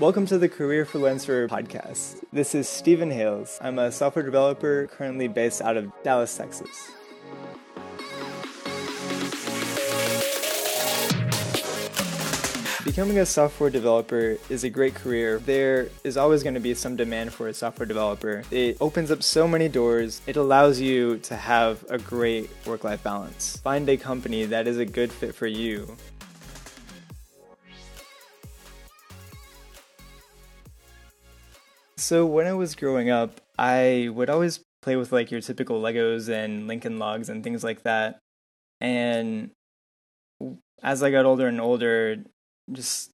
Welcome to the Career Freelancer podcast. This is Stephen Hales. I'm a software developer currently based out of Dallas, Texas. Becoming a software developer is a great career. There is always going to be some demand for a software developer. It opens up so many doors. It allows you to have a great work life balance. Find a company that is a good fit for you. So, when I was growing up, I would always play with like your typical Legos and Lincoln Logs and things like that. And as I got older and older, just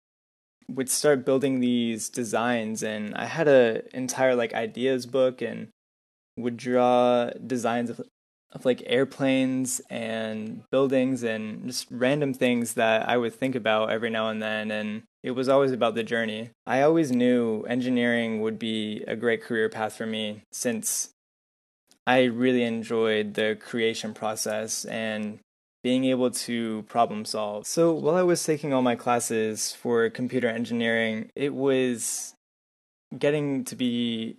would start building these designs and I had a entire like ideas book and would draw designs of of like airplanes and buildings and just random things that I would think about every now and then and it was always about the journey. I always knew engineering would be a great career path for me since I really enjoyed the creation process and being able to problem solve. So while I was taking all my classes for computer engineering, it was getting to be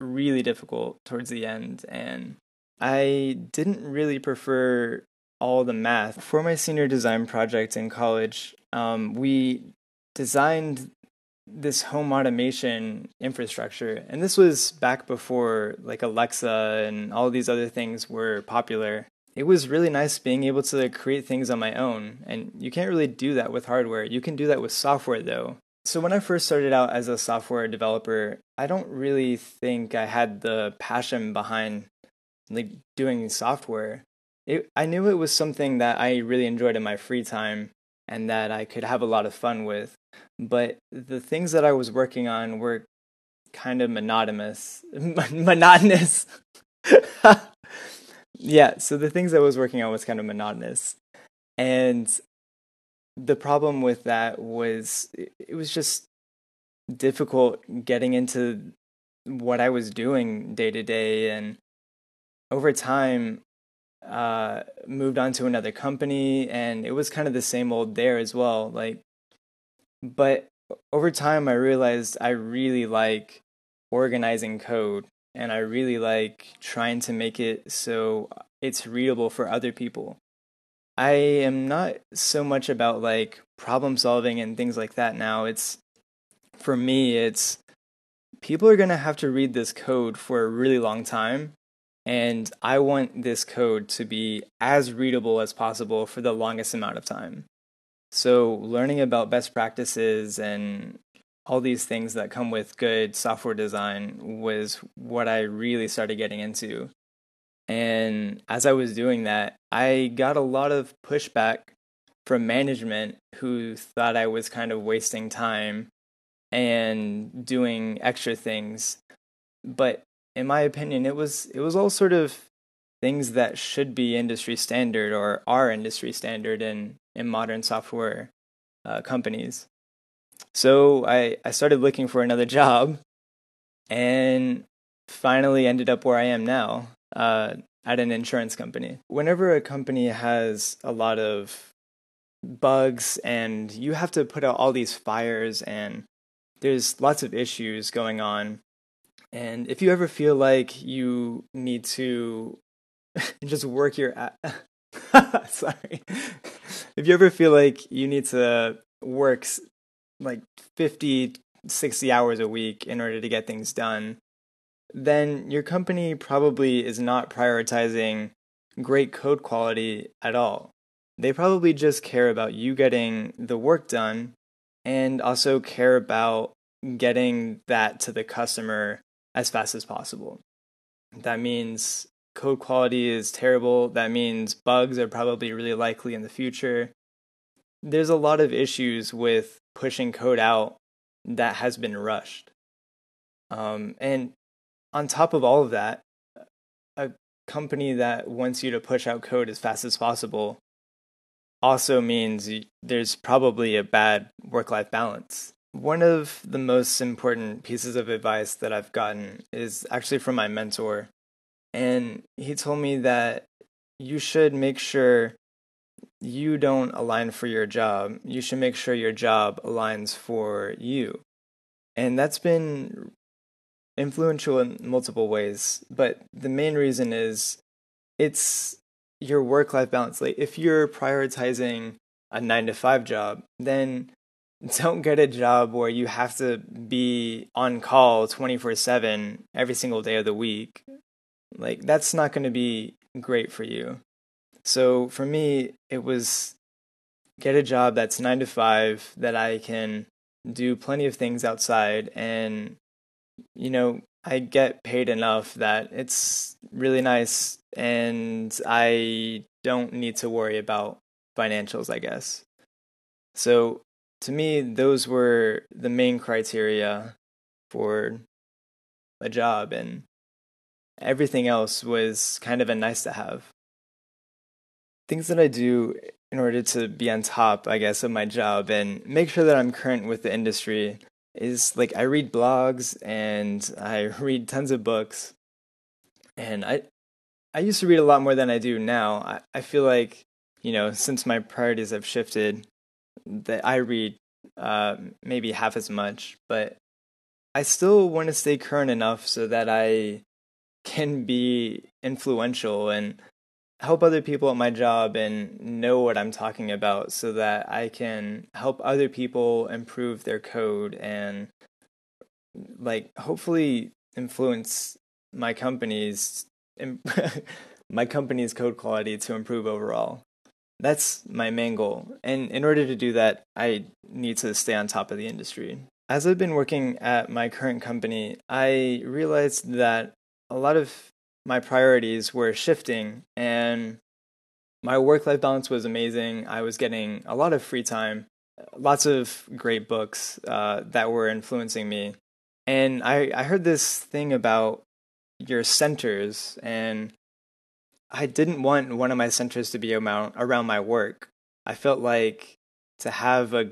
really difficult towards the end and I didn't really prefer all the math. For my senior design project in college, um, we designed this home automation infrastructure. And this was back before like Alexa and all these other things were popular it was really nice being able to create things on my own. And you can't really do that with hardware. You can do that with software though. So when I first started out as a software developer, I don't really think I had the passion behind like doing software. It, I knew it was something that I really enjoyed in my free time and that I could have a lot of fun with. But the things that I was working on were kind of monotonous. monotonous. yeah, so the things I was working on was kind of monotonous. And the problem with that was it was just difficult getting into what I was doing day to day and over time uh moved on to another company and it was kind of the same old there as well like but over time I realized I really like organizing code and I really like trying to make it so it's readable for other people. I am not so much about like problem solving and things like that now. It's for me, it's people are going to have to read this code for a really long time. And I want this code to be as readable as possible for the longest amount of time. So, learning about best practices and all these things that come with good software design was what I really started getting into. And as I was doing that, I got a lot of pushback from management who thought I was kind of wasting time and doing extra things. But in my opinion, it was it was all sort of things that should be industry standard or are industry standard in in modern software uh, companies. So I, I started looking for another job and finally ended up where I am now uh, at an insurance company. Whenever a company has a lot of bugs and you have to put out all these fires and there's lots of issues going on. And if you ever feel like you need to just work your sorry. if you ever feel like you need to work like 50, 60 hours a week in order to get things done, then your company probably is not prioritizing great code quality at all. They probably just care about you getting the work done and also care about getting that to the customer as fast as possible. That means code quality is terrible. That means bugs are probably really likely in the future. There's a lot of issues with pushing code out that has been rushed. Um, and on top of all of that, a company that wants you to push out code as fast as possible also means there's probably a bad work life balance. One of the most important pieces of advice that I've gotten is actually from my mentor. And he told me that you should make sure you don't align for your job, you should make sure your job aligns for you. And that's been influential in multiple ways, but the main reason is it's your work life balance. Like if you're prioritizing a 9 to 5 job, then don't get a job where you have to be on call 24/7 every single day of the week. Like that's not going to be great for you. So for me, it was get a job that's 9 to 5 that I can do plenty of things outside and you know, I get paid enough that it's really nice and I don't need to worry about financials, I guess. So to me, those were the main criteria for a job, and everything else was kind of a nice to have. Things that I do in order to be on top, I guess, of my job and make sure that I'm current with the industry is like I read blogs and I read tons of books. And I I used to read a lot more than I do now. I, I feel like, you know, since my priorities have shifted, that I read uh, maybe half as much, but I still want to stay current enough so that I can be influential and help other people at my job and know what I'm talking about so that I can help other people improve their code and like hopefully influence my company's my company's code quality to improve overall. That's my main goal. And in order to do that, I need to stay on top of the industry. As I've been working at my current company, I realized that a lot of my priorities were shifting and my work life balance was amazing. I was getting a lot of free time, lots of great books uh, that were influencing me. And I, I heard this thing about your centers and I didn't want one of my centers to be around my work. I felt like to have a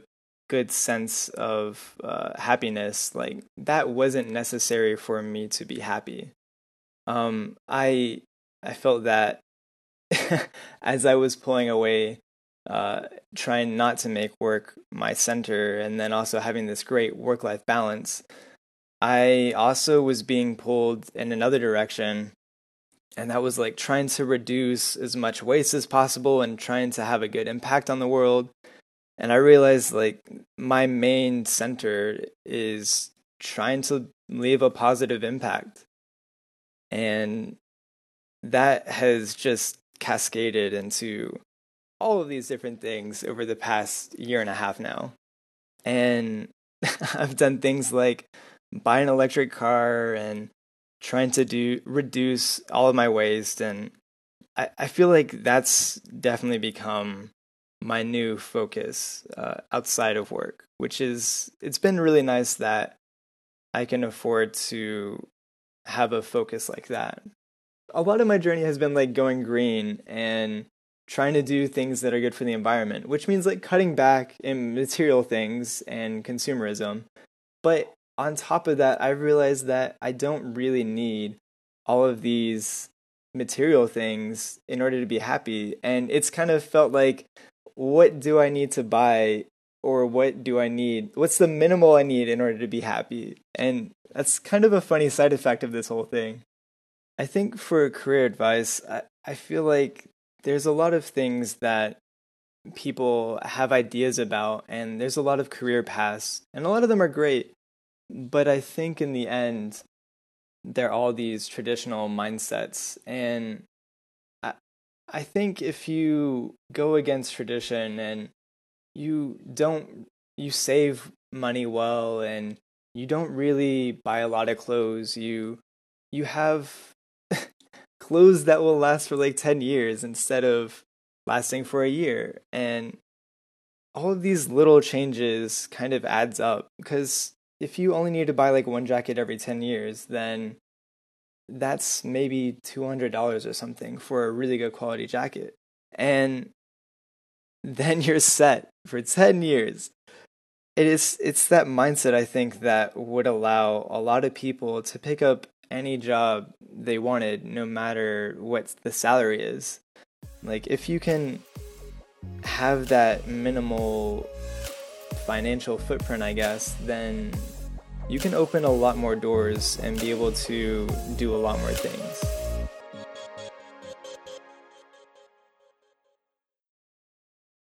good sense of uh, happiness, like that wasn't necessary for me to be happy. Um, I I felt that as I was pulling away, uh, trying not to make work my center, and then also having this great work life balance, I also was being pulled in another direction and that was like trying to reduce as much waste as possible and trying to have a good impact on the world. And i realized like my main center is trying to leave a positive impact. And that has just cascaded into all of these different things over the past year and a half now. And i've done things like buy an electric car and trying to do reduce all of my waste and I, I feel like that's definitely become my new focus uh, outside of work, which is it's been really nice that I can afford to have a focus like that. A lot of my journey has been like going green and trying to do things that are good for the environment, which means like cutting back in material things and consumerism. But on top of that, I realized that I don't really need all of these material things in order to be happy. And it's kind of felt like, what do I need to buy or what do I need? What's the minimal I need in order to be happy? And that's kind of a funny side effect of this whole thing. I think for career advice, I, I feel like there's a lot of things that people have ideas about, and there's a lot of career paths, and a lot of them are great. But I think in the end, they're all these traditional mindsets. And I, I think if you go against tradition and you don't, you save money well and you don't really buy a lot of clothes, you, you have clothes that will last for like 10 years instead of lasting for a year. And all of these little changes kind of adds up because if you only need to buy like one jacket every 10 years, then that's maybe $200 or something for a really good quality jacket. And then you're set for 10 years. It is it's that mindset I think that would allow a lot of people to pick up any job they wanted no matter what the salary is. Like if you can have that minimal financial footprint, I guess, then you can open a lot more doors and be able to do a lot more things.